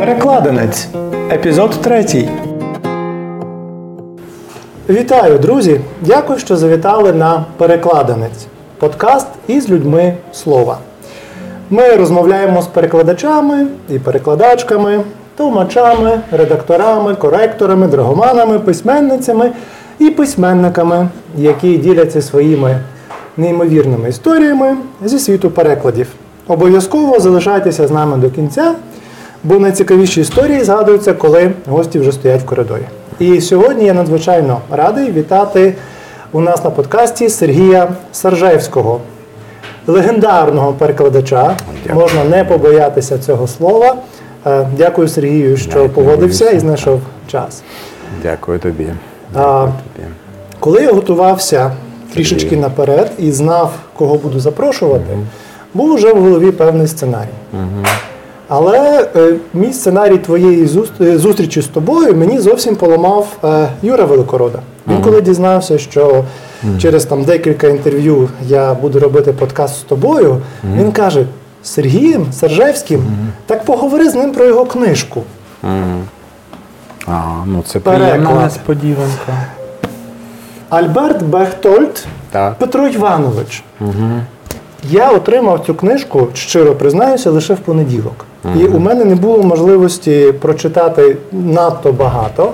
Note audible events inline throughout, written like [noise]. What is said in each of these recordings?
Перекладинець. Епізод третій. Вітаю, друзі! Дякую, що завітали на Перекладинець. Подкаст із людьми слова. Ми розмовляємо з перекладачами і перекладачками, толмачами, редакторами, коректорами, драгоманами, письменницями і письменниками, які діляться своїми неймовірними історіями зі світу перекладів. Обов'язково залишайтеся з нами до кінця, бо найцікавіші історії згадуються, коли гості вже стоять в коридорі. І сьогодні я надзвичайно радий вітати у нас на подкасті Сергія Саржевського, легендарного перекладача. Дякую. Можна не побоятися цього слова. Е, Дякую Сергію, що Дякую, погодився і знайшов час. Дякую тобі. А, Дякую тобі. Коли я готувався трішечки наперед і знав, кого буду запрошувати, був вже в голові певний сценарій. Але е, мій сценарій твоєї е, зустрічі з тобою мені зовсім поламав е, Юра Великорода. Він коли дізнався, що через там декілька інтерв'ю я буду робити подкаст з тобою, він каже: Сергієм Сержевським, так поговори з ним про його книжку. А, ну це приємна несподіванка. Альберт Бехтольд Так. Петро Іванович. Я отримав цю книжку, щиро признаюся, лише в понеділок. І у мене не було можливості прочитати надто багато,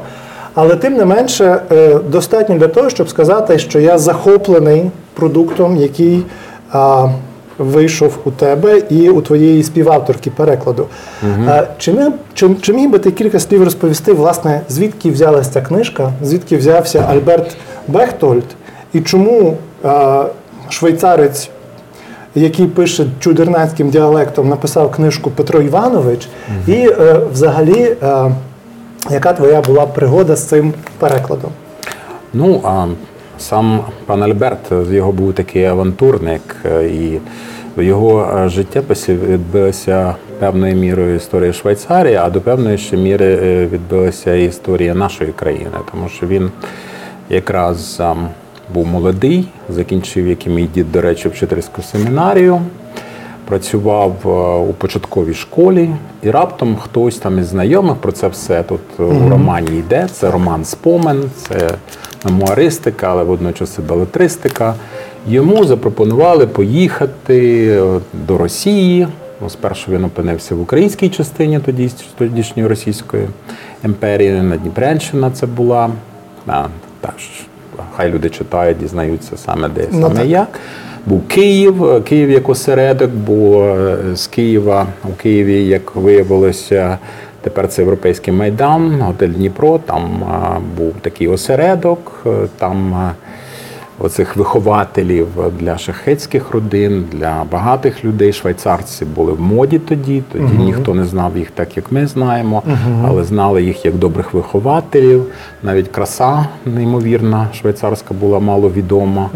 але тим не менше е, достатньо для того, щоб сказати, що я захоплений продуктом, який а, вийшов у тебе і у твоєї співавторки перекладу. Е, Чи, міг, чи, чи міг би ти кілька слів розповісти, власне, звідки взялася ця книжка, звідки взявся Альберт Бехтольд, і чому е, швейцарець який пише чудернацьким діалектом, написав книжку Петро Іванович, і е, взагалі, е, яка твоя була пригода з цим перекладом? Ну, а сам пан Альберт, з його був такий авантурник, е, і в його е, життєписі відбилася певною мірою історія Швейцарії, а до певної ще міри е, відбилася історія нашої країни, тому що він якраз ам, був молодий, закінчив, як і мій дід, до речі, вчительську семінарію. Працював е, у початковій школі, і раптом хтось там із знайомих про це все тут е, у романі йде. Це роман Спомен, це мемуаристика, але водночас і балетристика. Йому запропонували поїхати е, до Росії. Ну, спершу він опинився в українській частині тоді, тодішньої Російської імперії, Надніпрянщина це була. А, так, ж, хай люди читають, дізнаються саме де Ну, саме ну, як. Був Київ, е, Київ як осередок, бо е, з Києва у Києві, як виявилося, тепер це європейський майдан, готель Дніпро. Там е, був такий осередок, там оцих вихователів для шахетських родин, для багатих людей. Швейцарці були в моді тоді. Тоді ніхто не знав їх так, як ми знаємо, але знали їх як добрих вихователів. Навіть краса неймовірна швейцарська була мало відома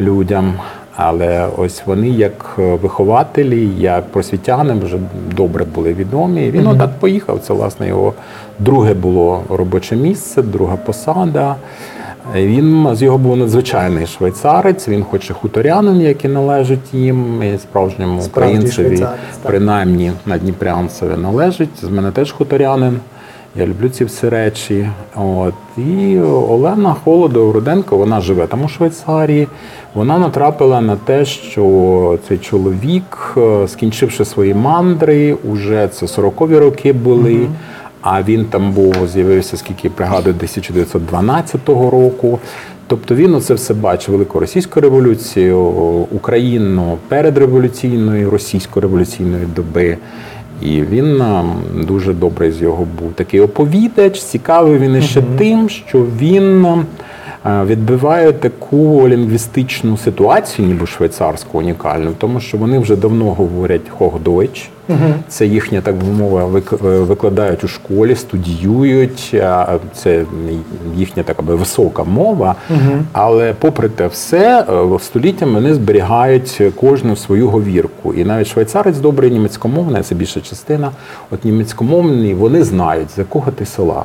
людям. Але ось вони, як е, вихователі, як просвітяни, вже добре були відомі. І він отак поїхав. Це власне його друге було робоче місце, друга посада. Е, Він з його був надзвичайний швейцарець. Він, хоч і хуторянин, який належить їм, і справжньому українцеві, принаймні на Дніпрянцеві належить. З мене теж хуторянин. Я люблю ці всі речі. От. І Олена Холодов Руденко, вона живе там у Швейцарії. Вона натрапила на те, що цей чоловік, е, скінчивши свої мандри, уже це 40-ві роки були. А він там був, з'явився, скільки пригадую, 1912 року. Тобто він оце все бачив велику російську революцію, Україну передреволюційної, російсько-революційної доби. І він дуже добрий з його був такий оповідач. Цікавий він іще тим, що він е, відбиває таку лінгвістичну ситуацію, ніби швейцарську унікальну, тому що вони вже давно говорять Це їхня так би мова е, викладають у школі, студіюють. Це їхня така би висока мова. Але попри те все, е, століттями вони зберігають кожну свою говірку. І навіть швейцарець добрий німецькомовний, це більша частина. От німецькомовні вони знають, з якого ти села.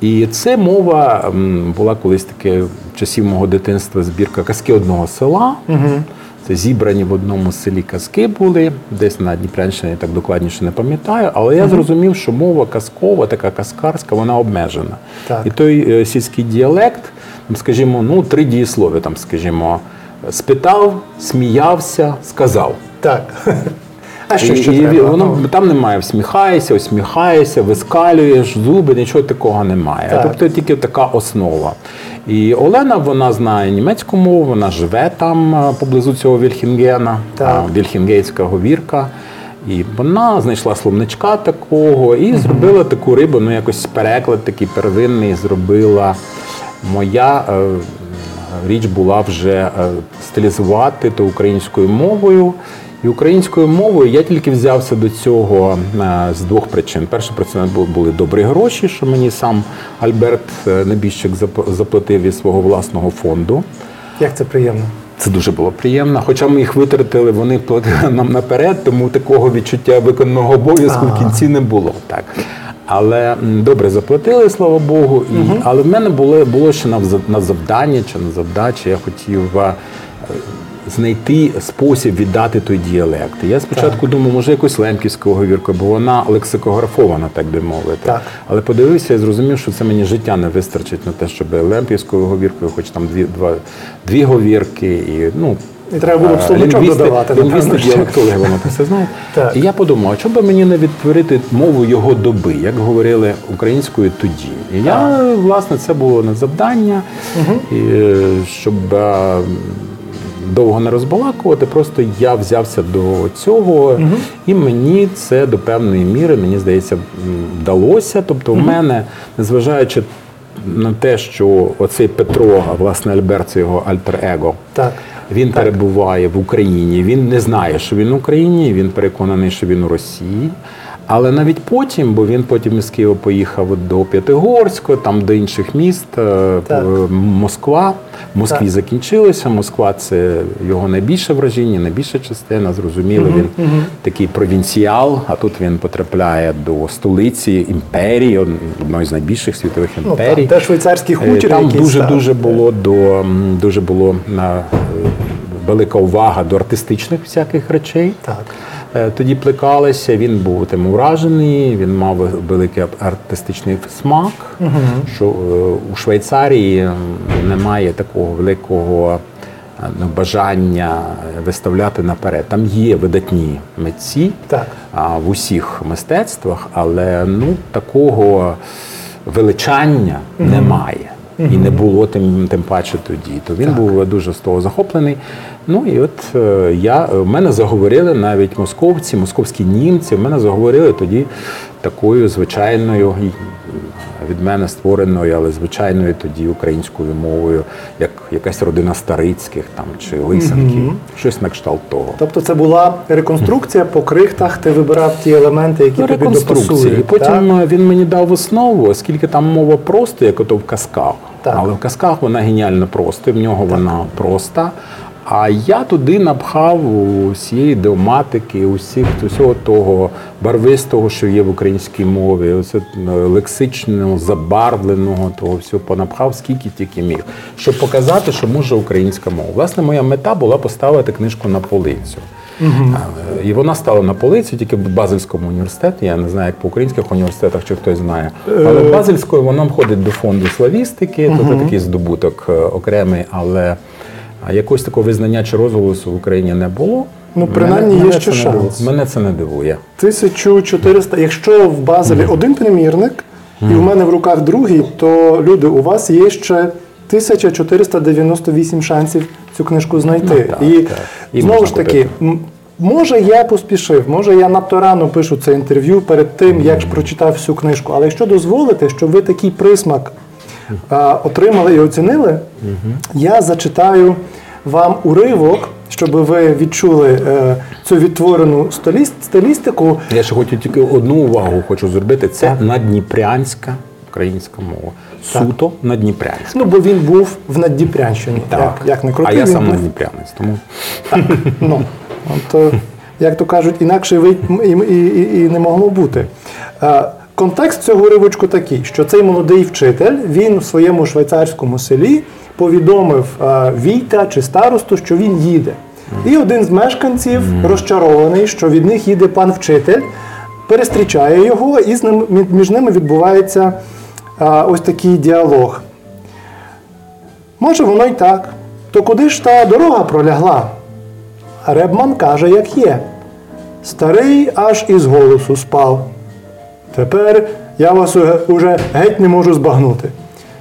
І це мова була колись таке в часів мого дитинства збірка казки одного села. Це зібрані в одному селі казки були, десь на Дніпрянщині, я так докладніше не пам'ятаю. Але я зрозумів, що мова казкова, така казкарська, вона обмежена. Так. І той е, сільський діалект, скажімо, ну, три дієслові, там, скажімо, спитав, сміявся, сказав. Так. [laughs] А що ще і треба? Воно там немає всміхаєшся, усміхаєшся, вискалюєш зуби, нічого такого немає. Так. Тобто тільки така основа. І Олена вона знає німецьку мову, вона живе там поблизу цього Вільхінгена, Вільхінгейська говірка. І вона знайшла словничка такого і зробила таку рибу, ну якось переклад такий первинний зробила. Моя е, річ була вже е, стилізувати то українською мовою. І українською мовою я тільки взявся до цього е, з двох причин. Перша причина бу- були добрі гроші, що мені сам Альберт е, Небіжчик заплатив із свого власного фонду. Як це приємно? Це дуже було приємно. Хоча ми їх витратили, вони платили [laughs] нам наперед, тому такого відчуття виконаного обов'язку в кінці не було. Так. Але добре заплатили, слава Богу. І, Але в мене було, було ще на, на завдання чи на завдачі. Я хотів е, знайти спосіб віддати той діалект. Я спочатку думав, може якусь лемківську говірку, бо вона лексикографована, так би мовити. Так. Але подивився і зрозумів, що це мені життя не вистачить на те, щоб лемпівською говіркою, хоч там дві, два, дві говірки, і ну. І треба було б е, словничок лінгвісти- додавати, Лінгвісти, діалектологи, воно це все знають. Так. І я подумав, а чому би мені не відтворити мову його доби, як говорили українською тоді. І я, власне, це було на завдання, і, е, щоб е, довго не розбалакувати, просто я взявся до цього, і мені це до певної міри, мені здається, вдалося. Тобто, в мене, незважаючи на те, що оцей Петро, власне Альберт, це його альтер-его, Так. він перебуває в Україні. Він не знає, що він в Україні. Він переконаний, що він у Росії. Але навіть потім, бо він потім із Києва поїхав до П'ятигорського, там до інших міст, е, Так. е, Москва. В Москві Так. закінчилося. Москва це його найбільше вражіння, найбільша частина. Зрозуміло, він такий провінціал. А тут він потрапляє до столиці імперії, одної з найбільших світових Ну, імперій. так, де швейцарський Е, хутір, Там дуже так. дуже було до дуже було на велика увага до артистичних всяких речей. Так. Е, Тоді плекалися. Він був тим уражений. Він мав великий артистичний смак. Що е, у Швейцарії немає такого великого. е, ну, Бажання виставляти наперед. Там є видатні митці Так. в усіх мистецтвах, але ну такого величання немає. І не було тим, тим паче тоді. То він був дуже з того захоплений. Ну і от е, я в мене заговорили навіть московці, московські німці. В мене заговорили тоді такою звичайною від мене створеною, але звичайною тоді українською мовою, як якась родина старицьких там чи лисенків, щось на кшталт того. Тобто це була реконструкція по крихтах, ти вибирав ті елементи, які Ну, тобі допасують. І потім так? е, він мені дав основу, оскільки там мова просто, як ото в казках. Так. Але в казках вона геніально проста, в нього вона проста. А я туди напхав усієї деоматики, усіх усього того барвистого, що є в українській мові, оце е, лексично забарвленого, того всього понапхав, скільки тільки міг, щоб показати, що може українська мова. Власне, моя мета була поставити книжку на полицю. Е, І вона стала на полиці тільки в Базельському університеті. Я не знаю, як по українських університетах, чи хтось знає. Але в Базельської вона входить до фонду славістики, тобто такий здобуток е, окремий, але а якогось такого визнання чи розголосу в Україні не було. Ну, принаймні, є ще шанс. Мене це не дивує. 1400, якщо в Базелі один примірник, і в мене в руках другий, то люди, у вас є ще 1498 шансів цю книжку знайти. Ну, так, і так. І знову ж таки, м, може я поспішив, може я надто рано пишу це інтерв'ю перед тим, як ж прочитав всю книжку. Але якщо дозволите, щоб ви такий присмак отримали і оцінили, я зачитаю вам уривок, щоб ви відчули е, цю відтворену стиліст- стилістику. Я ще хочу тільки одну увагу хочу зробити. Це надніпрянська українська мова. Суто надніпрянська. Ну, бо він був в Наддніпрянщині. Як, як не крути, а я він сам був. надніпрянець, тому Ну, от, е, як то кажуть, інакше ви і, і, і, і не могло бути. Е, Контекст цього уривочку такий, що цей молодий вчитель він в своєму швейцарському селі повідомив е, війта чи старосту, що він їде. І один з мешканців, розчарований, що від них їде пан вчитель, перестрічає його, і з ним, між ними відбувається а, ось такий діалог. Може, воно й так. То куди ж та дорога пролягла? Ребман каже, як є. Старий аж із голосу спав. Тепер я вас уже геть не можу збагнути.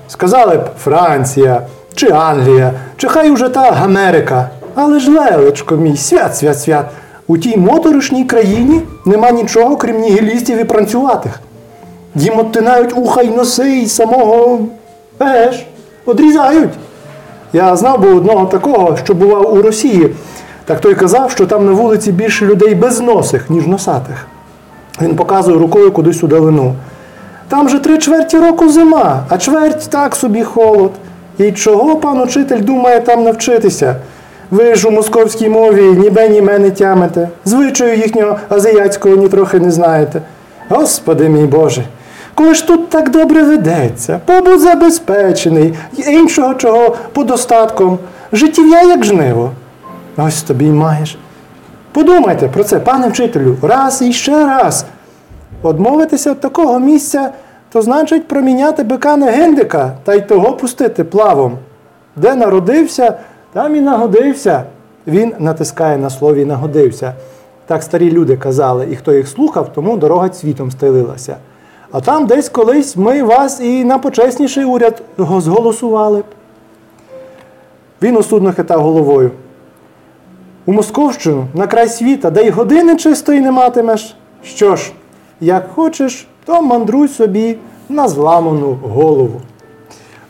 Сказали б Франція, чи Англія, чи хай уже та Америка. Але ж лелечко мій, свят, свят, свят. У тій моторошній країні нема нічого, крім нігілістів і пранцюватих. Їм оттинають уха й носи і самого еж, одрізають. Я знав би одного такого, що бував у Росії. Так той казав, що там на вулиці більше людей безносих, ніж носатих. Він показує рукою кудись у далину. Там же три чверті року зима, а чверть так собі холод. І чого пан учитель думає там навчитися? Ви ж у московській мові ніби німе не тямите, звичаю їхнього азіатського ні трохи не знаєте. Господи мій Боже, коли ж тут так добре ведеться, побут забезпечений, іншого чого подостатком, життів'я як жниво. Ось тобі й маєш. Подумайте про це, пане вчителю, раз і ще раз. Одмовитися від такого місця, то значить проміняти бика на гендика та й того пустити плавом. Де народився, там і нагодився. Він натискає на слові нагодився. Так старі люди казали, і хто їх слухав, тому дорога цвітом стелилася. А там десь колись ми вас і на почесніший уряд зголосували. Він осудно хитав головою. У Московщину на край світа, де й години чистої не матимеш. Що ж, як хочеш, то мандруй собі на зламану голову.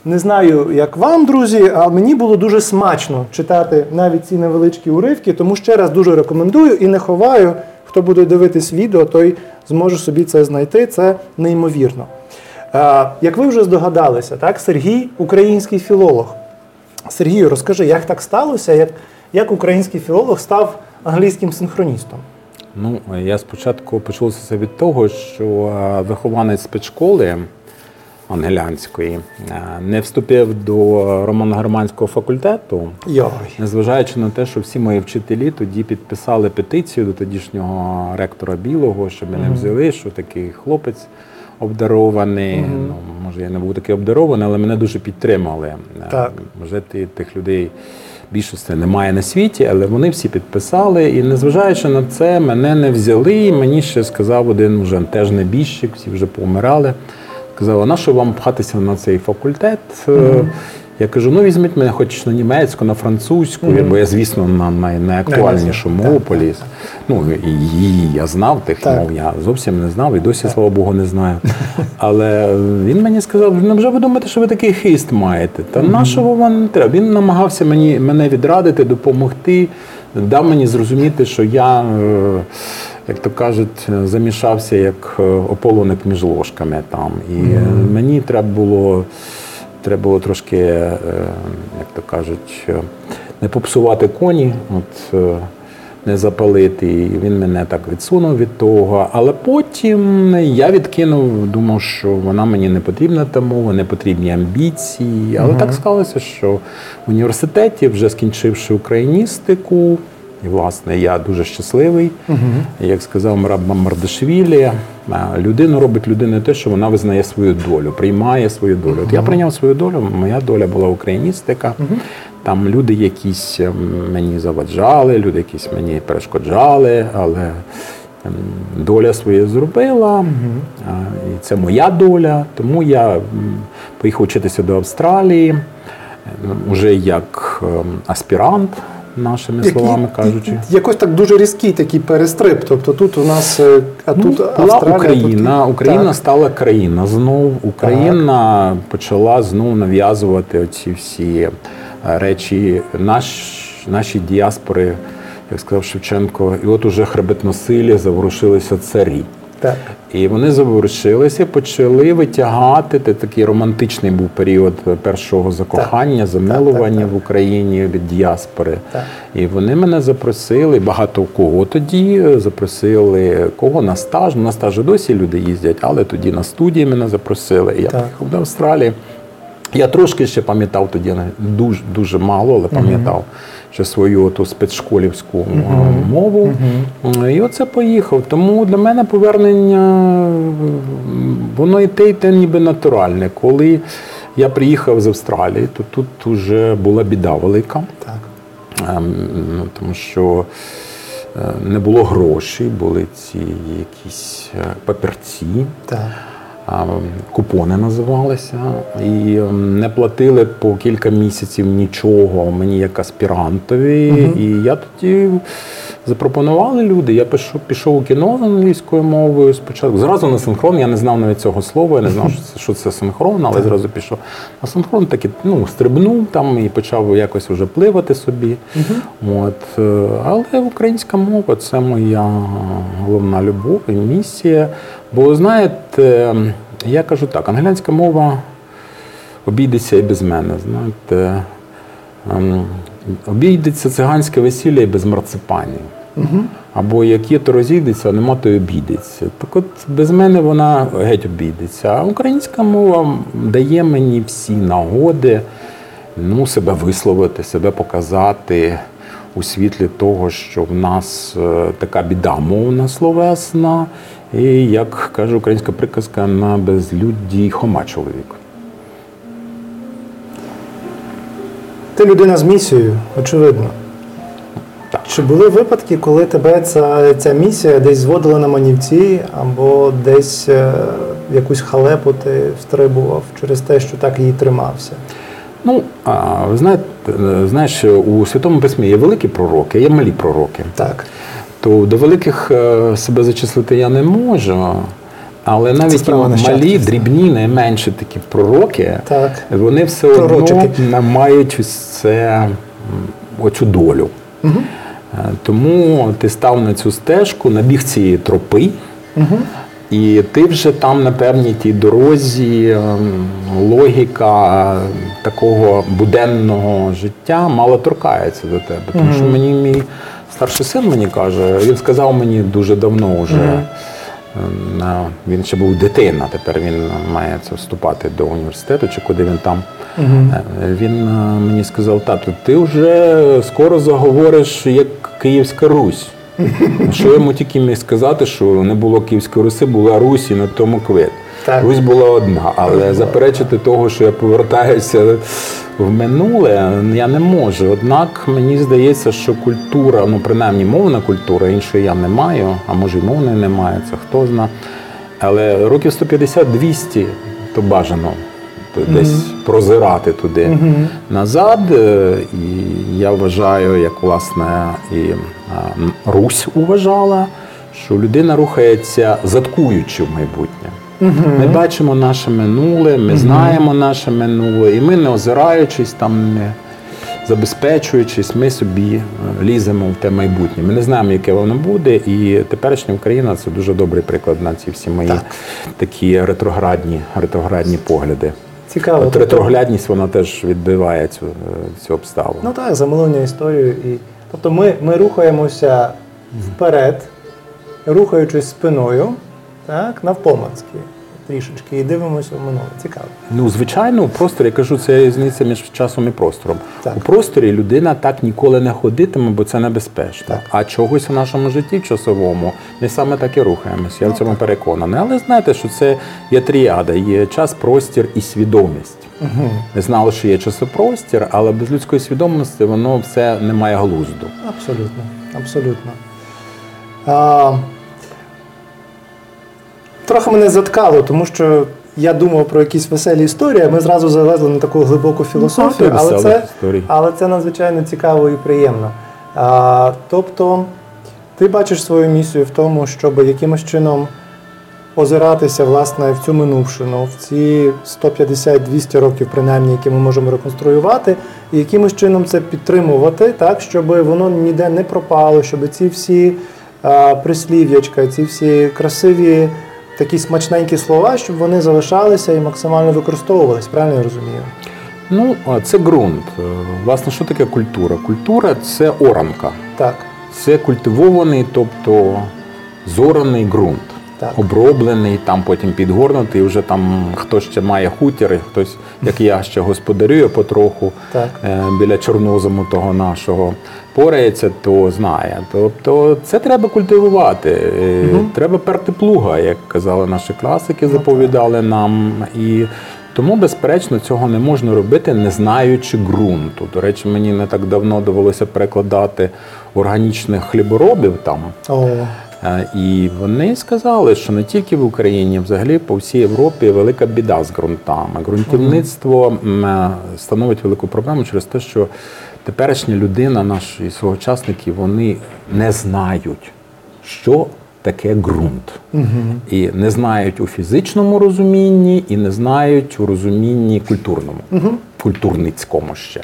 Не знаю, як вам, друзі, а мені було дуже смачно читати навіть ці невеличкі уривки, тому ще раз дуже рекомендую і не ховаю. Хто буде дивитись відео, той зможе собі це знайти. Це неймовірно. Як ви вже здогадалися, так, Сергій український філолог. Сергію, розкажи, як так сталося, як, як український філолог став англійським синхроністом? Ну, я спочатку почалося це від того, що е, вихованець спецшколи англіанської е, не вступив до романо-германського факультету, Йой. незважаючи на те, що всі мої вчителі тоді підписали петицію до тодішнього ректора Білого, щоб мене взяли, що такий хлопець обдарований. Ну, може, я не був такий обдарований, але мене дуже підтримали. Е, Так. Може, ти, тих людей більшості немає на світі, але вони всі підписали. І незважаючи на це, мене не взяли. І мені ще сказав один вже теж небіжчик, всі вже помирали. Сказав, а на що вам пхатися на цей факультет? Е, Я кажу, ну візьміть мене хоч на німецьку, на французьку, бо я, звісно, на най- найактуальнішу мову поліз. Ну, її я знав, тих Так. мов я зовсім не знав, і досі, слава Богу, не знаю. Але він мені сказав, ну вже ви думаєте, що ви такий хист маєте. Та нашого вам не треба. Він намагався мені, мене відрадити, допомогти, дав мені зрозуміти, що я, е, як то кажуть, замішався як е, ополоник між ложками там. І е, мені треба було. Треба було трошки, е, як то кажуть, е, не попсувати коні, от, е, не запалити. І він мене так відсунув від того. Але потім я відкинув, думав, що вона мені не потрібна та мова, не потрібні амбіції. Але так склалося, що в університеті, вже скінчивши україністику, і, власне, я дуже щасливий. Як сказав Мраб Мардашвілі, е, людину робить людина те, що вона визнає свою долю, приймає свою долю. От я прийняв свою долю, моя доля була україністика. Там люди якісь ем, мені заваджали, люди якісь мені перешкоджали, але ем, доля своє зробила, і це моя доля. Тому я поїхав вчитися до Австралії, ем, уже як ем, аспірант, нашими словами кажучи. Якось так дуже різкий такий перестриб. Тобто тут у нас, е, а тут Ну, Австралія. Україна. Тут... Україна Так. стала країна знов. Україна почала знов нав'язувати оці всі е, речі наш, наші діаспори, як сказав Шевченко, і от уже хребетносилі заворушилися царі. Так. І вони заворушилися, почали витягати. Це такий романтичний був період першого закохання, замилування так, так. в Україні від діаспори. Так. І вони мене запросили, багато кого тоді запросили, кого на стаж. На стаж і досі люди їздять, але тоді на студії мене запросили. І я Так. приїхав до Австралії. Я трошки ще пам'ятав тоді, дуже дуже мало, але пам'ятав. Ще свою ту спецшколівську е, мову. І оце поїхав. Тому для мене повернення воно і те, і те ніби натуральне. Коли я приїхав з Австралії, то тут вже була біда велика. Так. Ем, ну, тому що е, не було грошей, були ці якісь е, папірці, Так. Купони називалися, і ем, не платили по кілька місяців нічого мені як аспірантові. І я тоді запропонували люди. Я пішов, пішов у кіно з англійською мовою спочатку. Зразу на синхрон, я не знав навіть цього слова, я не знав, що це, що це синхрон, але зразу пішов на синхрон, таки ну, стрибнув там і почав якось вже пливати собі. От. е, Але українська мова це моя головна любов і місія. Бо знаєте, я кажу так, англійська мова обійдеться і без мене. Знаєте, ем, обійдеться циганське весілля і без марципанів. Або як є, то розійдеться, а нема, то й обійдеться. Так от без мене вона геть обійдеться. А українська мова дає мені всі нагоди ну, себе висловити, себе показати у світлі того, що в нас е, така біда мовна словесна, і як каже українська приказка, на безлюдді хома чоловік. Ти людина з місією, очевидно. Так. Чи були випадки, коли тебе ця, ця місія десь зводила на манівці, або десь е, в якусь халепу ти встрибував через те, що так її тримався? Ну, а, ви знаєте, е, знаєш, у Святому Письмі є великі пророки, є малі пророки. Так. То до великих е, себе зачислити я не можу. Але навіть малі, дрібні, найменші такі пророки, Так. вони все одно Пророчики. не мають ось це, оцю долю. Е, Тому ти став на цю стежку, набіг цієї тропи, і ти вже там на певній тій дорозі ем, логіка е, такого буденного життя мало торкається до тебе. Тому що мені мій старший син мені каже, він сказав мені дуже давно вже. ем, на- Він ще був дитина, тепер він має це вступати до університету, чи куди він там. Е, Він е, мені сказав, тату, ти вже скоро заговориш як Київська Русь. Що йому тільки міг сказати, що не було Київської Руси, була Русь і на тому квит. Так. Русь була одна, але заперечити того, що я повертаюся в минуле, я не можу. Однак мені здається, що культура, ну принаймні мовна культура, іншої я не маю, а може й мовної немає, це хто зна. Але років 150-200 то бажано то десь прозирати туди назад. Е, І я вважаю, як власне і Русь уважала, що людина рухається заткуючи в майбутнє. Ми бачимо наше минуле, ми знаємо наше минуле, і ми, не озираючись, там не забезпечуючись, ми собі е, ліземо в те майбутнє. Ми не знаємо, яке воно буде, і теперішня Україна це дуже добрий приклад на ці всі мої Так. такі ретроградні, ретроградні погляди. Цікаво. От Тобто- ретроградність вона теж відбиває цю, е, цю обставину. Ну так, замилення історію. І... Тобто ми, ми рухаємося вперед, рухаючись спиною, так, навпомацьки трішечки, і дивимося в минуле. Цікаво. Ну, звичайно, у просторі, я кажу, це різниця між часом і простором. Так. У просторі людина так ніколи не ходитиме, бо це небезпечно. Так. А чогось у нашому житті часовому ми саме так і рухаємося. Я в цьому переконаний. Але знаєте, що це є тріада, є час, простір і свідомість. Угу. Ми знали, що є часопростір, але без людської свідомості воно все не має глузду. Абсолютно, абсолютно. А, трохи мене заткало, тому що я думав про якісь веселі історії, а ми зразу залезли на таку глибоку філософію, але це, але це надзвичайно цікаво і приємно. А, тобто, ти бачиш свою місію в тому, щоб якимось чином озиратися власне в цю минувшину, в ці 150-200 років, принаймні, які ми можемо реконструювати, і якимось чином це підтримувати, так, щоб воно ніде не пропало, щоб ці всі а, прислів'ячка, ці всі красиві такі смачненькі слова, щоб вони залишалися і максимально використовувалися. Правильно я розумію? Ну, а це ґрунт. Е, Власне, що таке культура? Культура це оранка. Так. Це культивований, тобто зораний ґрунт. Так. оброблений, там потім підгорнутий. Вже там хто ще має хутір, хтось, як я, ще господарює потроху Так. е, біля чорнозому того нашого порається, то знає. Тобто це треба культивувати. Е, Треба перти плуга, як казали наші класики, заповідали нам. І тому, безперечно, цього не можна робити, не знаючи ґрунту. До речі, мені не так давно довелося перекладати органічних хліборобів там. О, І вони сказали, що не тільки в Україні, взагалі по всій Європі велика біда з ґрунтами. Ґрунтівництво е, становить велику проблему через те, що теперішня людина, наші сучасники, вони не знають, що таке ґрунт. І не знають у фізичному розумінні, і не знають у розумінні культурному, культурницькому ще.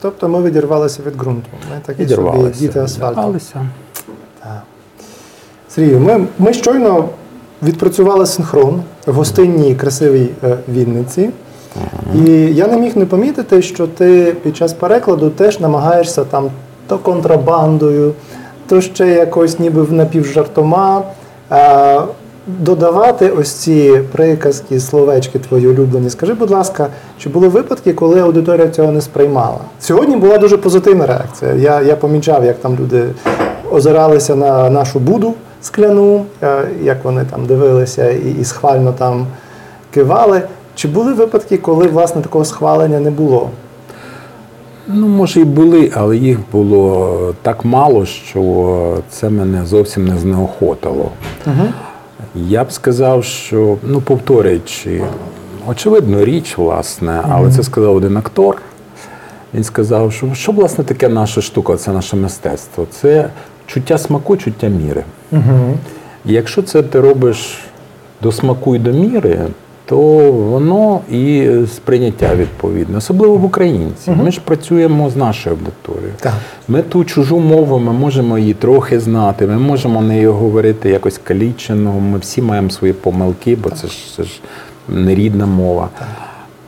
тобто ми відірвалися від ґрунту. Ми такі собі Відірвалися. діти асфальту. відірвалися. Так. Сергію, ми, ми щойно відпрацювали синхрон в гостинній красивій е, Вінниці. І я не міг не помітити, що ти під час перекладу теж намагаєшся там то контрабандою, то ще якось ніби в напівжартома е, додавати ось ці приказки, словечки твої улюблені. Скажи, будь ласка, чи були випадки, коли аудиторія цього не сприймала? Сьогодні була дуже позитивна реакція. Я, я помічав, як там люди озиралися на нашу буду скляну, е, як вони там дивилися і, і схвально там кивали. Чи були випадки, коли власне такого схвалення не було? Ну, може, і були, але їх було так мало, що це мене зовсім не знеохотило. Я б сказав, що, ну, повторюючи, очевидно, річ, власне, але це сказав один актор. Він сказав, що що власне таке наша штука, це наше мистецтво? Це чуття смаку, чуття міри. І якщо це ти робиш до смаку і до міри, то воно і сприйняття відповідне, особливо в українці. Ми ж працюємо з нашою аудиторією. Так. Ми ту чужу мову, ми можемо її трохи знати, ми можемо нею говорити якось калічено. Ми всі маємо свої помилки, бо це ж, це ж нерідна мова.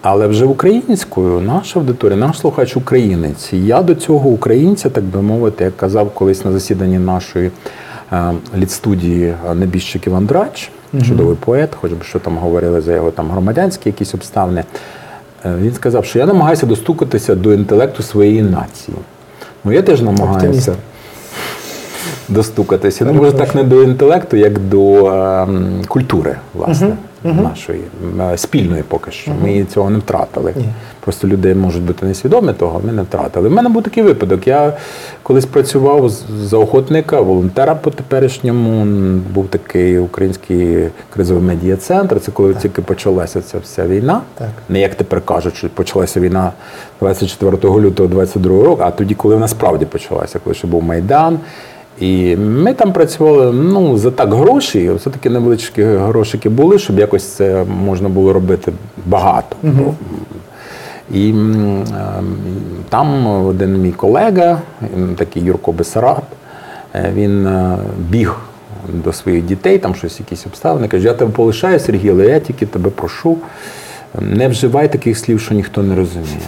Але вже українською наша аудиторія, наш слухач українець. І я до цього українця, так би мовити, як казав колись на засіданні нашої е, лідстудії Небіжчик Іван Драч, чудовий поет, хоч би що там говорили за його там громадянські якісь обставини. Е, Він сказав, що я намагаюся достукатися до інтелекту своєї нації. Ну я теж намагаюся Оптиміст. достукатися. Ну, може, так не до інтелекту, як до ем, культури, власне, нашої е, спільної поки що. Ми цього не втратили. Ні. Просто люди можуть бути несвідомі того, ми не втратили. У мене був такий випадок. Я колись працював за охотника, волонтера по теперішньому. Був такий український кризовий медіа-центр. Це коли тільки почалася ця вся війна. Так. Не як тепер кажуть, що почалася війна 24 лютого 22 року, а тоді, коли вона справді почалася, коли ще був Майдан. І ми там працювали ну, за так гроші, все-таки невеличкі грошики були, щоб якось це можна було робити багато. І ем, там один мій колега, такий Юрко Бесараб, е, він е, біг до своїх дітей, там щось якісь обставини. Каже, я тебе полишаю, Сергій, але я тільки тебе прошу, не вживай таких слів, що ніхто не розуміє.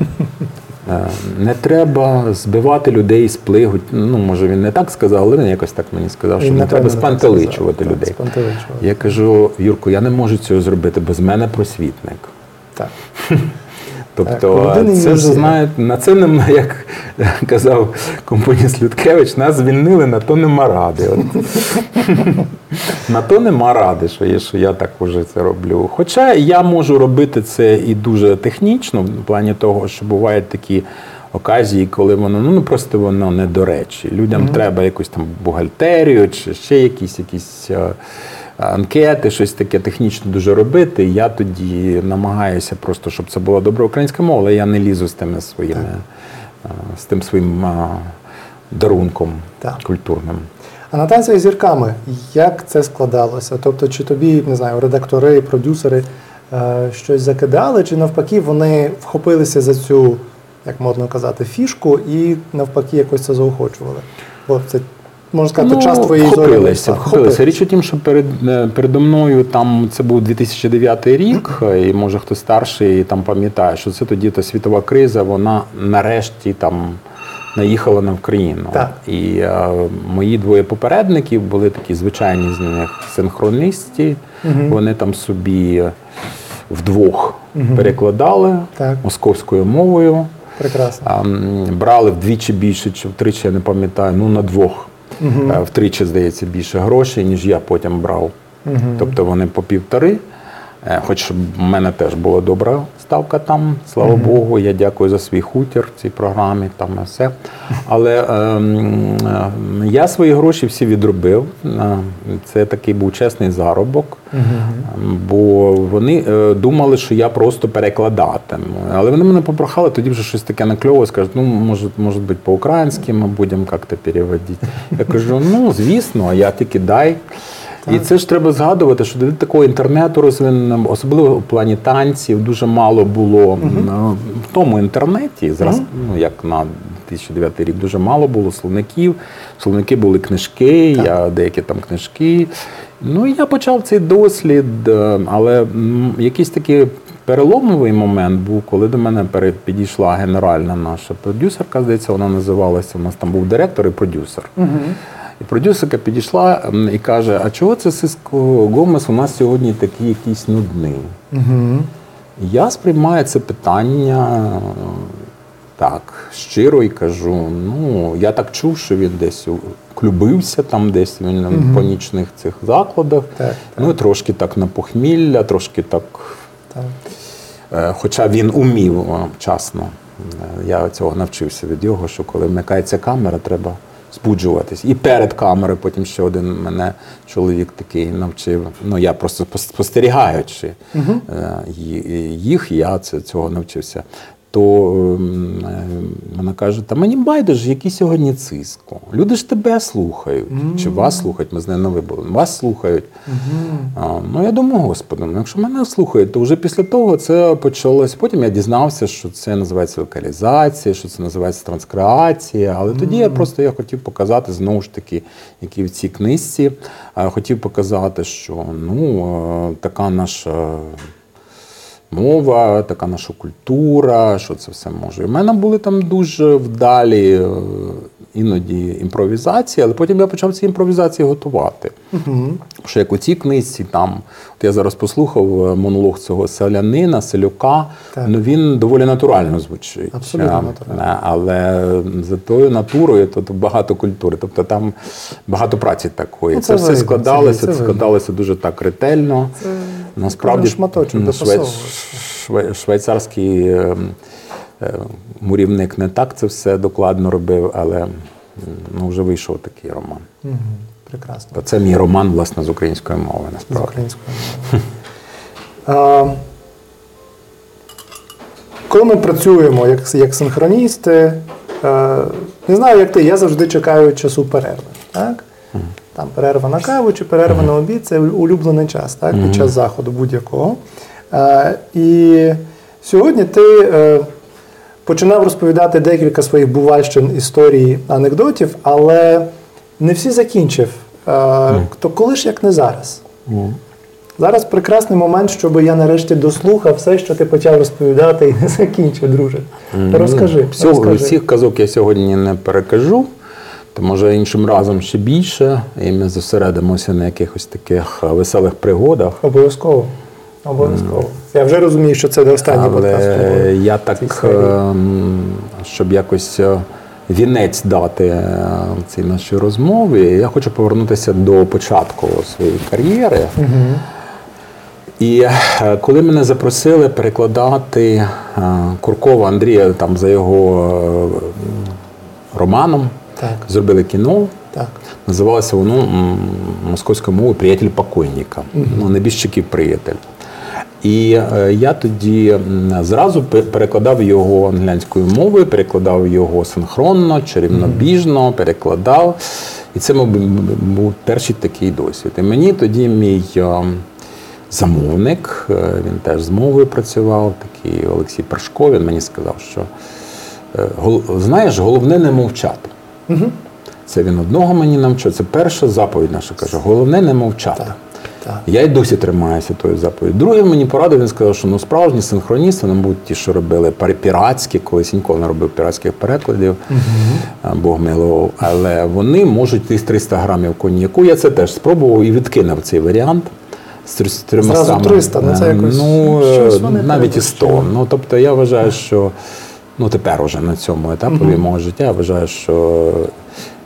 [laughs] Е, Не треба збивати людей з плигу. Ну, може, він не так сказав, але він якось так мені сказав, що Він, не треба спантеличувати. Людей. спантеличувати. Я кажу, Юрку, я не можу цього зробити, без мене просвітник. Так. [laughs] Тобто, Так, це місія. знаєте, на це нема, як [laughs] казав компоніст Людкевич, нас звільнили, на то нема ради. От. [laughs] на то нема ради, що є, що я так уже це роблю. Хоча я можу робити це і дуже технічно, в плані того, що бувають такі оказії, коли воно ну просто воно не до речі. Людям треба якусь там бухгалтерію чи ще якісь якісь. Анкети, щось таке технічно дуже робити. Я тоді намагаюся просто, щоб це була добра українська мова, але я не лізу з тими своїми, е, з тим своїм е, дарунком Так. культурним. А на танцях зірками, як це складалося? Тобто, чи тобі, не знаю, редактори, продюсери е, щось закидали, чи навпаки вони вхопилися за цю, як модно казати, фішку і навпаки якось це заохочували? Бо це, можна сказати, час твоєї вхопилися, вхопилися. Річ у тім, що перед, е, передо мною там це був 2009 рік, і може хтось старший там пам'ятає, що це тоді та світова криза, вона нарешті там наїхала на Україну. Так. І е, мої двоє попередників були такі звичайні з них синхроністи. Вони там собі вдвох перекладали Так. московською мовою. Прекрасно. А, Брали вдвічі більше, чи втричі, я не пам'ятаю, ну на двох. Е, Втричі, здається, більше грошей, ніж я потім брав. Тобто вони по півтори. Е, Хоч в мене теж була добра ставка там, слава Богу, я дякую за свій хутір в цій програмі, там і все. Але ем, е, я свої гроші всі відробив. Е, Це такий був чесний заробок. Бо вони е, думали, що я просто перекладатиму. Але вони мене попрохали, тоді вже щось таке накльово, скажуть, ну, може, може бути по-українськи, ми будемо як-то переводити. Я кажу, ну, звісно, я тільки дай. І це ж треба згадувати, що до такого інтернету розвиненого, особливо в плані танців, дуже мало було м, в тому інтернеті, зараз, ну як на 2009 рік, дуже мало було словників. Словники були книжки, я деякі там книжки. Ну і я почав цей дослід, е, але якийсь такий переломовий момент був, коли до мене підійшла генеральна наша продюсерка, здається, вона називалася. У нас там був директор і продюсер. І продюсерка підійшла і каже: А чого це Сиско Гомес у нас сьогодні такий якийсь нудний? Угу. Я сприймаю це питання так, щиро і кажу: ну, я так чув, що він десь клюбився там, десь він по нічних цих закладах. Так, Ну, трошки так на похмілля, трошки так. Так. Е, Хоча він умів вчасно. Е, Я цього навчився від його, що коли вмикається камера, треба збуджуватись. І перед камерою потім ще один мене чоловік такий навчив. Ну я просто пос- спостерігаючи е, ї- їх, я цього навчився. То ем, вона каже: Та мені байдуже, який сьогодні циско. Люди ж тебе слухають. Чи вас слухають? Ми з нею на вибору. Вас слухають. А, ну я думаю, господи, ну якщо мене слухають, то вже після того це почалось. Потім я дізнався, що це називається локалізація, що це називається транскреація. Але тоді я просто я хотів показати знову ж таки, які в цій книжці. Хотів показати, що ну е, така наша. Мова, така наша культура, що це все може. В мене були там дуже вдалі е, іноді імпровізації, але потім я почав ці імпровізації готувати. Що як у цій книжці, там, от я зараз послухав е, монолог цього селянина, селюка, Так. ну він доволі натурально звучить. Абсолютно Е, натурально. Але за тою натурою тут багато культури. Тобто там багато праці такої. Ну, це, це все складалося, це це складалося дуже так ретельно. Насправді шматочок допасовувати. шве- швейцарський е, е, мурівник не так це все докладно робив, але ну, вже вийшов такий роман. Угу. Прекрасно. Це мій роман, власне, з української мови, насправді. українською мовою. [laughs] А, коли ми працюємо як, як синхроністи, е, не знаю, як ти, я завжди чекаю часу перерви. Так? Там перерва на каву чи перерва на обід це улюблений час, так? під час заходу будь-якого. Е, і сьогодні ти е, починав розповідати декілька своїх бувальщин, історій, анекдотів, але не всі закінчив. Е, То коли ж як не зараз? Зараз прекрасний момент, щоб я нарешті дослухав все, що ти почав розповідати, і не закінчив, друже. Розкажи. Всього, розкажи. всіх казок я сьогодні не перекажу, то може іншим разом ще більше, і ми зосередимося на якихось таких е, веселих пригодах. Обов'язково. Обов'язково. Я вже розумію, що це не останній подкаст. Але я так, ем, щоб якось е, вінець дати е, цій нашій розмові, я хочу повернутися до початку своєї кар'єри. І е, коли мене запросили перекладати е, Куркова Андрія там за його е, романом, Так. зробили кіно. Так. Називалося воно московською мовою Приятель покойника. Ну, небіжчиків приятель. І е, я тоді зразу перекладав його англійською мовою, перекладав його синхронно, чарівнобіжно, перекладав. І це мав був перший такий досвід. І мені тоді мій е, замовник, е, він теж з мовою працював, такий Олексій Першко, він мені сказав, що знаєш, головне не мовчати. Це він одного мені навчив. Це перша заповідь наша каже: головне не мовчати. Так. Я й досі тримаюся тої заповіді. Другий мені порадив, він сказав, що ну справжні синхроністи, ну будуть ті, що робили піратські, колись ніколи не робив піратських перекладів, а, Бог милував. Але вони можуть тих 300 грамів коньяку. Я це теж спробував і відкинув цей варіант. З трьома Зразу стами. 300, ну, це Е, якось ну, щось е, вони навіть і 100. Ну, тобто я вважаю, що ну, тепер уже на цьому етапі мого життя я вважаю, що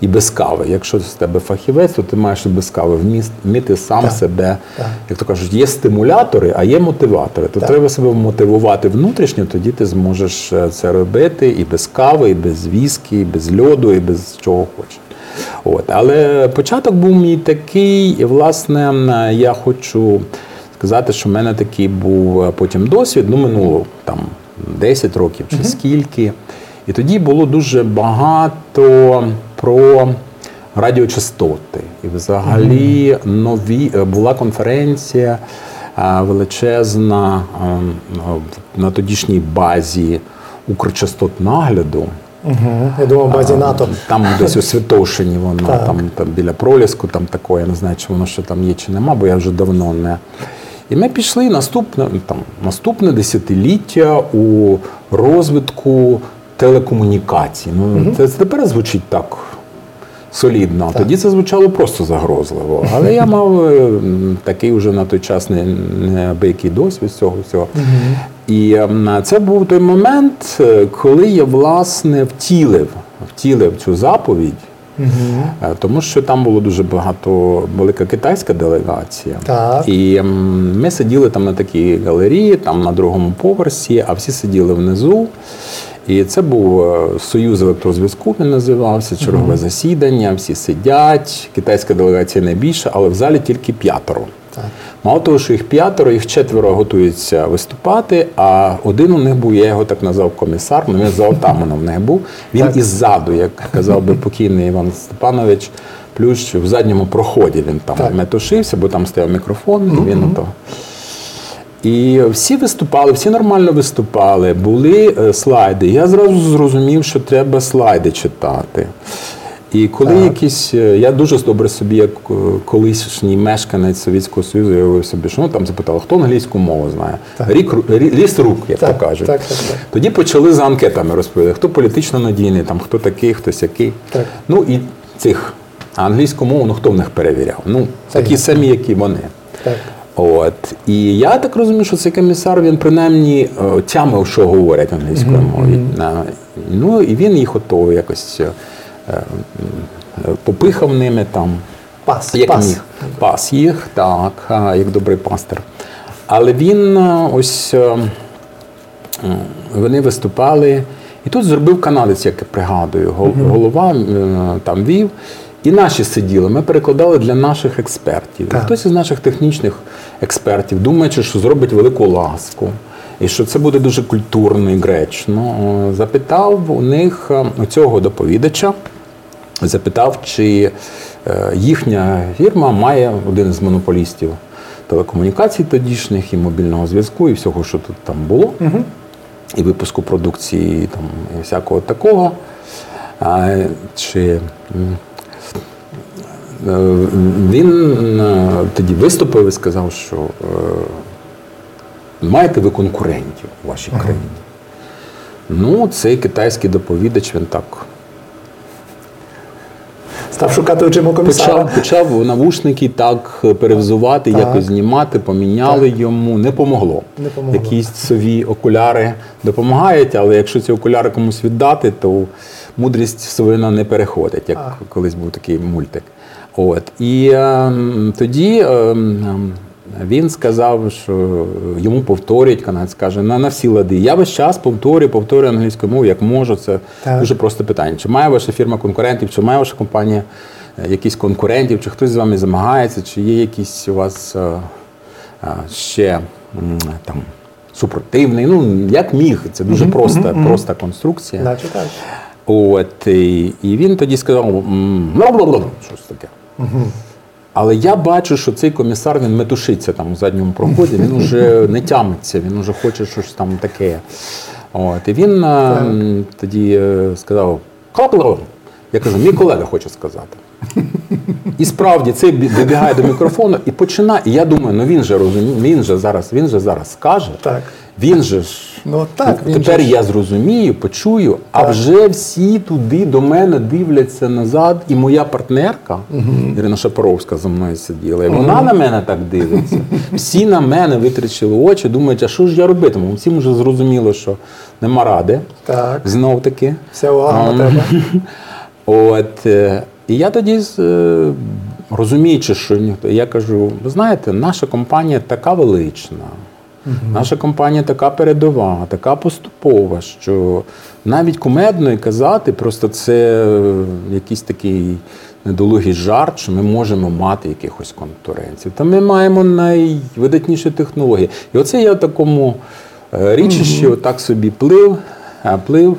і без кави. Якщо з тебе фахівець, то ти маєш і без кави вміст- вміти сам Так, себе, так. як то кажуть, є стимулятори, а є мотиватори. То Так. треба себе мотивувати внутрішньо, тоді ти зможеш е, це робити і без кави, і без віскі, і без льоду, і без чого хочеш. От. Але початок був мій такий, і власне я хочу сказати, що в мене такий був е, потім досвід, ну минуло там 10 років чи скільки. І тоді було дуже багато про радіочастоти. І взагалі нові е, була конференція е, величезна е, е, на тодішній базі Укрчастотнагляду. Угу. Я думав, базі НАТО. Там десь у Святошині воно, там, там біля проліску, там такое, я не знаю, чи воно ще там є, чи нема, бо я вже давно не. І ми пішли наступне, там, наступне десятиліття у розвитку телекомунікацій. Ну, це, це тепер звучить так солідно. А тоді це звучало просто загрозливо. Але я [laughs] мав е, такий вже на той час не- неабиякий досвід цього всього. І ем, це був той момент, е, коли я власне втілив, втілив цю заповідь. Е, Тому що там було дуже багато, велика китайська делегація. Так. І ем, ми сиділи там на такій галерії, там на другому поверсі, а всі сиділи внизу. І це був е, Союз електрозв'язку, він називався, чергове засідання, всі сидять. Китайська делегація найбільша, але в залі тільки п'ятеро. Так. Мало того, що їх п'ятеро, їх четверо готуються виступати, а один у них був, я його так назвав комісар, ну він за отаманом в них був. Він Так. іззаду, як казав би покійний Іван Степанович, плющ в задньому проході він там Так. метушився, бо там стояв мікрофон, і він ото. І всі виступали, всі нормально виступали, були е, слайди. Я зразу зрозумів, що треба слайди читати. І коли Так. якісь, е, я дуже добре собі, як е, колишній мешканець Совєтського Союзу, уявив собі, що ну там запитали, хто англійську мову знає. Так. Рік, рі- ліс рук, як Так, то кажуть. так, так, так. Тоді почали за анкетами розповідати, хто політично надійний, там, хто такий, хтось який. Так. Ну і цих а англійську мову, ну хто в них перевіряв? Ну, такі ясно. самі, як і вони. Так. От. І я так розумію, що цей комісар він принаймні е, тямив, що говорять англійською мовою. На- Ну і він їх ото якось попихав ними там. Пас. Як пас. міг. Пас їх, так, як добрий пастир. Але він е, ось е, вони виступали, і тут зробив канадець, як я пригадую. Голова е, там вів. І наші сиділи, ми перекладали для наших експертів. Так. Хтось із наших технічних експертів, думаючи, що зробить велику ласку, і що це буде дуже культурно і гречно, е, запитав у них е, у цього доповідача, запитав, чи е, їхня фірма має один з монополістів телекомунікацій тодішніх і мобільного зв'язку, і всього, що тут там було, і випуску продукції там, і всякого такого. А, чи е, він е, тоді виступив і сказав, що маєте ви конкурентів у вашій країні. Ну, цей китайський доповідач він так Став шукати очима комісара. Почав, почав навушники так перевзувати, Так. якось знімати, поміняли йому. Не помогло. Не помогло. Якісь сові окуляри допомагають, але якщо ці окуляри комусь віддати, то мудрість совина не переходить, як А. колись був такий мультик. От. І е, тоді Е, він сказав, що йому повторюють, канадець каже, на, на всі лади. Я весь час повторюю, повторюю англійською мовою, як можу. Це Так. дуже просто питання. Чи має ваша фірма конкурентів, чи має ваша компанія е, якісь конкурентів, чи хтось з вами змагається, чи є якісь у вас е, е, ще там супротивний. Ну, як міг, це дуже проста, проста конструкція. Так. От, і, і він тоді сказав, бла-бла-бла, щось таке. Але я бачу, що цей комісар він метушиться там у задньому проході, він уже [laughs] не тямиться, він уже хоче щось там таке. От, і він е, тоді е, сказав, «Капло». Я кажу, мій колега хоче сказати. І справді цей бі- вибігає до мікрофону і починає. І я думаю, ну він же розуміє, він же зараз, він же зараз скаже. Так. Він же ж. Ну так, він Тепер же я зрозумію, почую, а Так. вже всі туди до мене дивляться назад. І моя партнерка Ірина Шапоровська за мною сиділа. І вона на мене так дивиться. Всі на мене витрачили очі, думають, а що ж я робитиму? Всім вже зрозуміло, що нема ради. Так. Знов таки. Вся увага на тебе. От, е, і я тоді, е, розуміючи, що ніхто, я кажу: ви знаєте, наша компанія така велична, наша компанія така передова, така поступова, що навіть кумедно і казати, просто це е, якийсь такий недолугий жарт, що ми можемо мати якихось конкуренців. Та ми маємо найвидатніші технології. І оце я в такому е, річищі отак собі плив, а, плив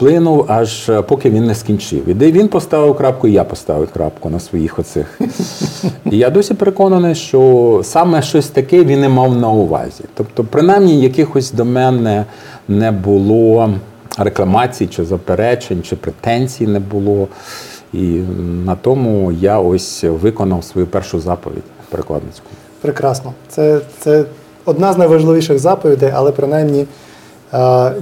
плинув, аж е, поки він не скінчив. І де він поставив крапку, і я поставив крапку на своїх оцих. І я досі переконаний, що саме щось таке він і мав на увазі. Тобто, принаймні, якихось до мене не було рекламацій, чи заперечень, чи претензій не було. І на тому я ось виконав свою першу заповідь перекладницьку. Прекрасно. Це, це одна з найважливіших заповідей, але принаймні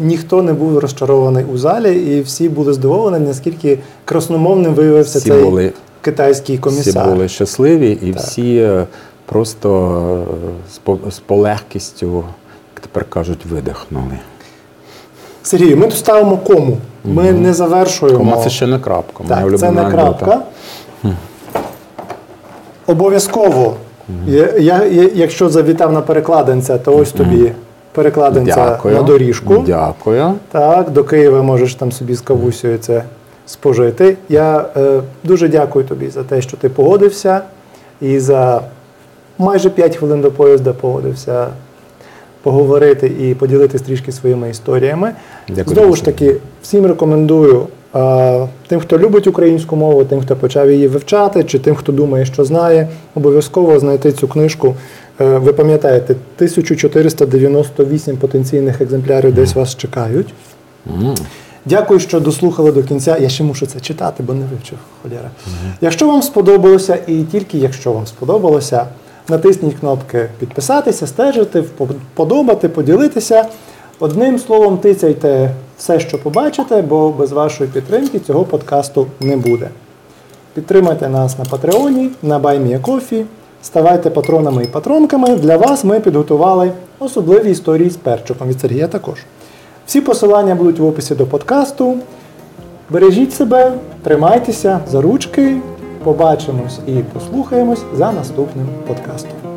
ніхто не був розчарований у залі, і всі були здивовані, наскільки красномовним виявився Всі цей були- китайський Всі були щасливі і Так. всі е, просто е, з полегкістю, як тепер кажуть, видихнули. Сергій, ми тут ставимо кому. Ми не завершуємо. Кома це ще не крапка. Так, це не крапка. Обов'язково. Я, я, я- якщо завітав на перекладинця, то ось тобі перекладинця Дякую. на доріжку. Дякую. Так, до Києва можеш там собі з кавусею це спожити. Я е, дуже дякую тобі за те, що ти погодився, і за майже 5 хвилин до поїзда погодився поговорити і поділитися трішки своїми історіями. Дякую Знову ж таки, всім рекомендую е, тим, хто любить українську мову, тим, хто почав її вивчати, чи тим, хто думає, що знає, обов'язково знайти цю книжку. Е, ви пам'ятаєте, 1498 потенційних екземплярів десь вас чекають. Дякую, що дослухали до кінця. Я ще мушу це читати, бо не вивчив холєра. Якщо вам сподобалося, і тільки якщо вам сподобалося, натисніть кнопки підписатися, стежити, вподобати, поділитися. Одним словом, тицяйте все, що побачите, бо без вашої підтримки цього подкасту не буде. Підтримайте нас на Патреоні, на BuyMeACoffee, ставайте патронами і патронками. Для вас ми підготували особливі історії з перчиком від Сергія також. Всі посилання будуть в описі до подкасту. Бережіть себе, тримайтеся за ручки. Побачимось і послухаємось за наступним подкастом.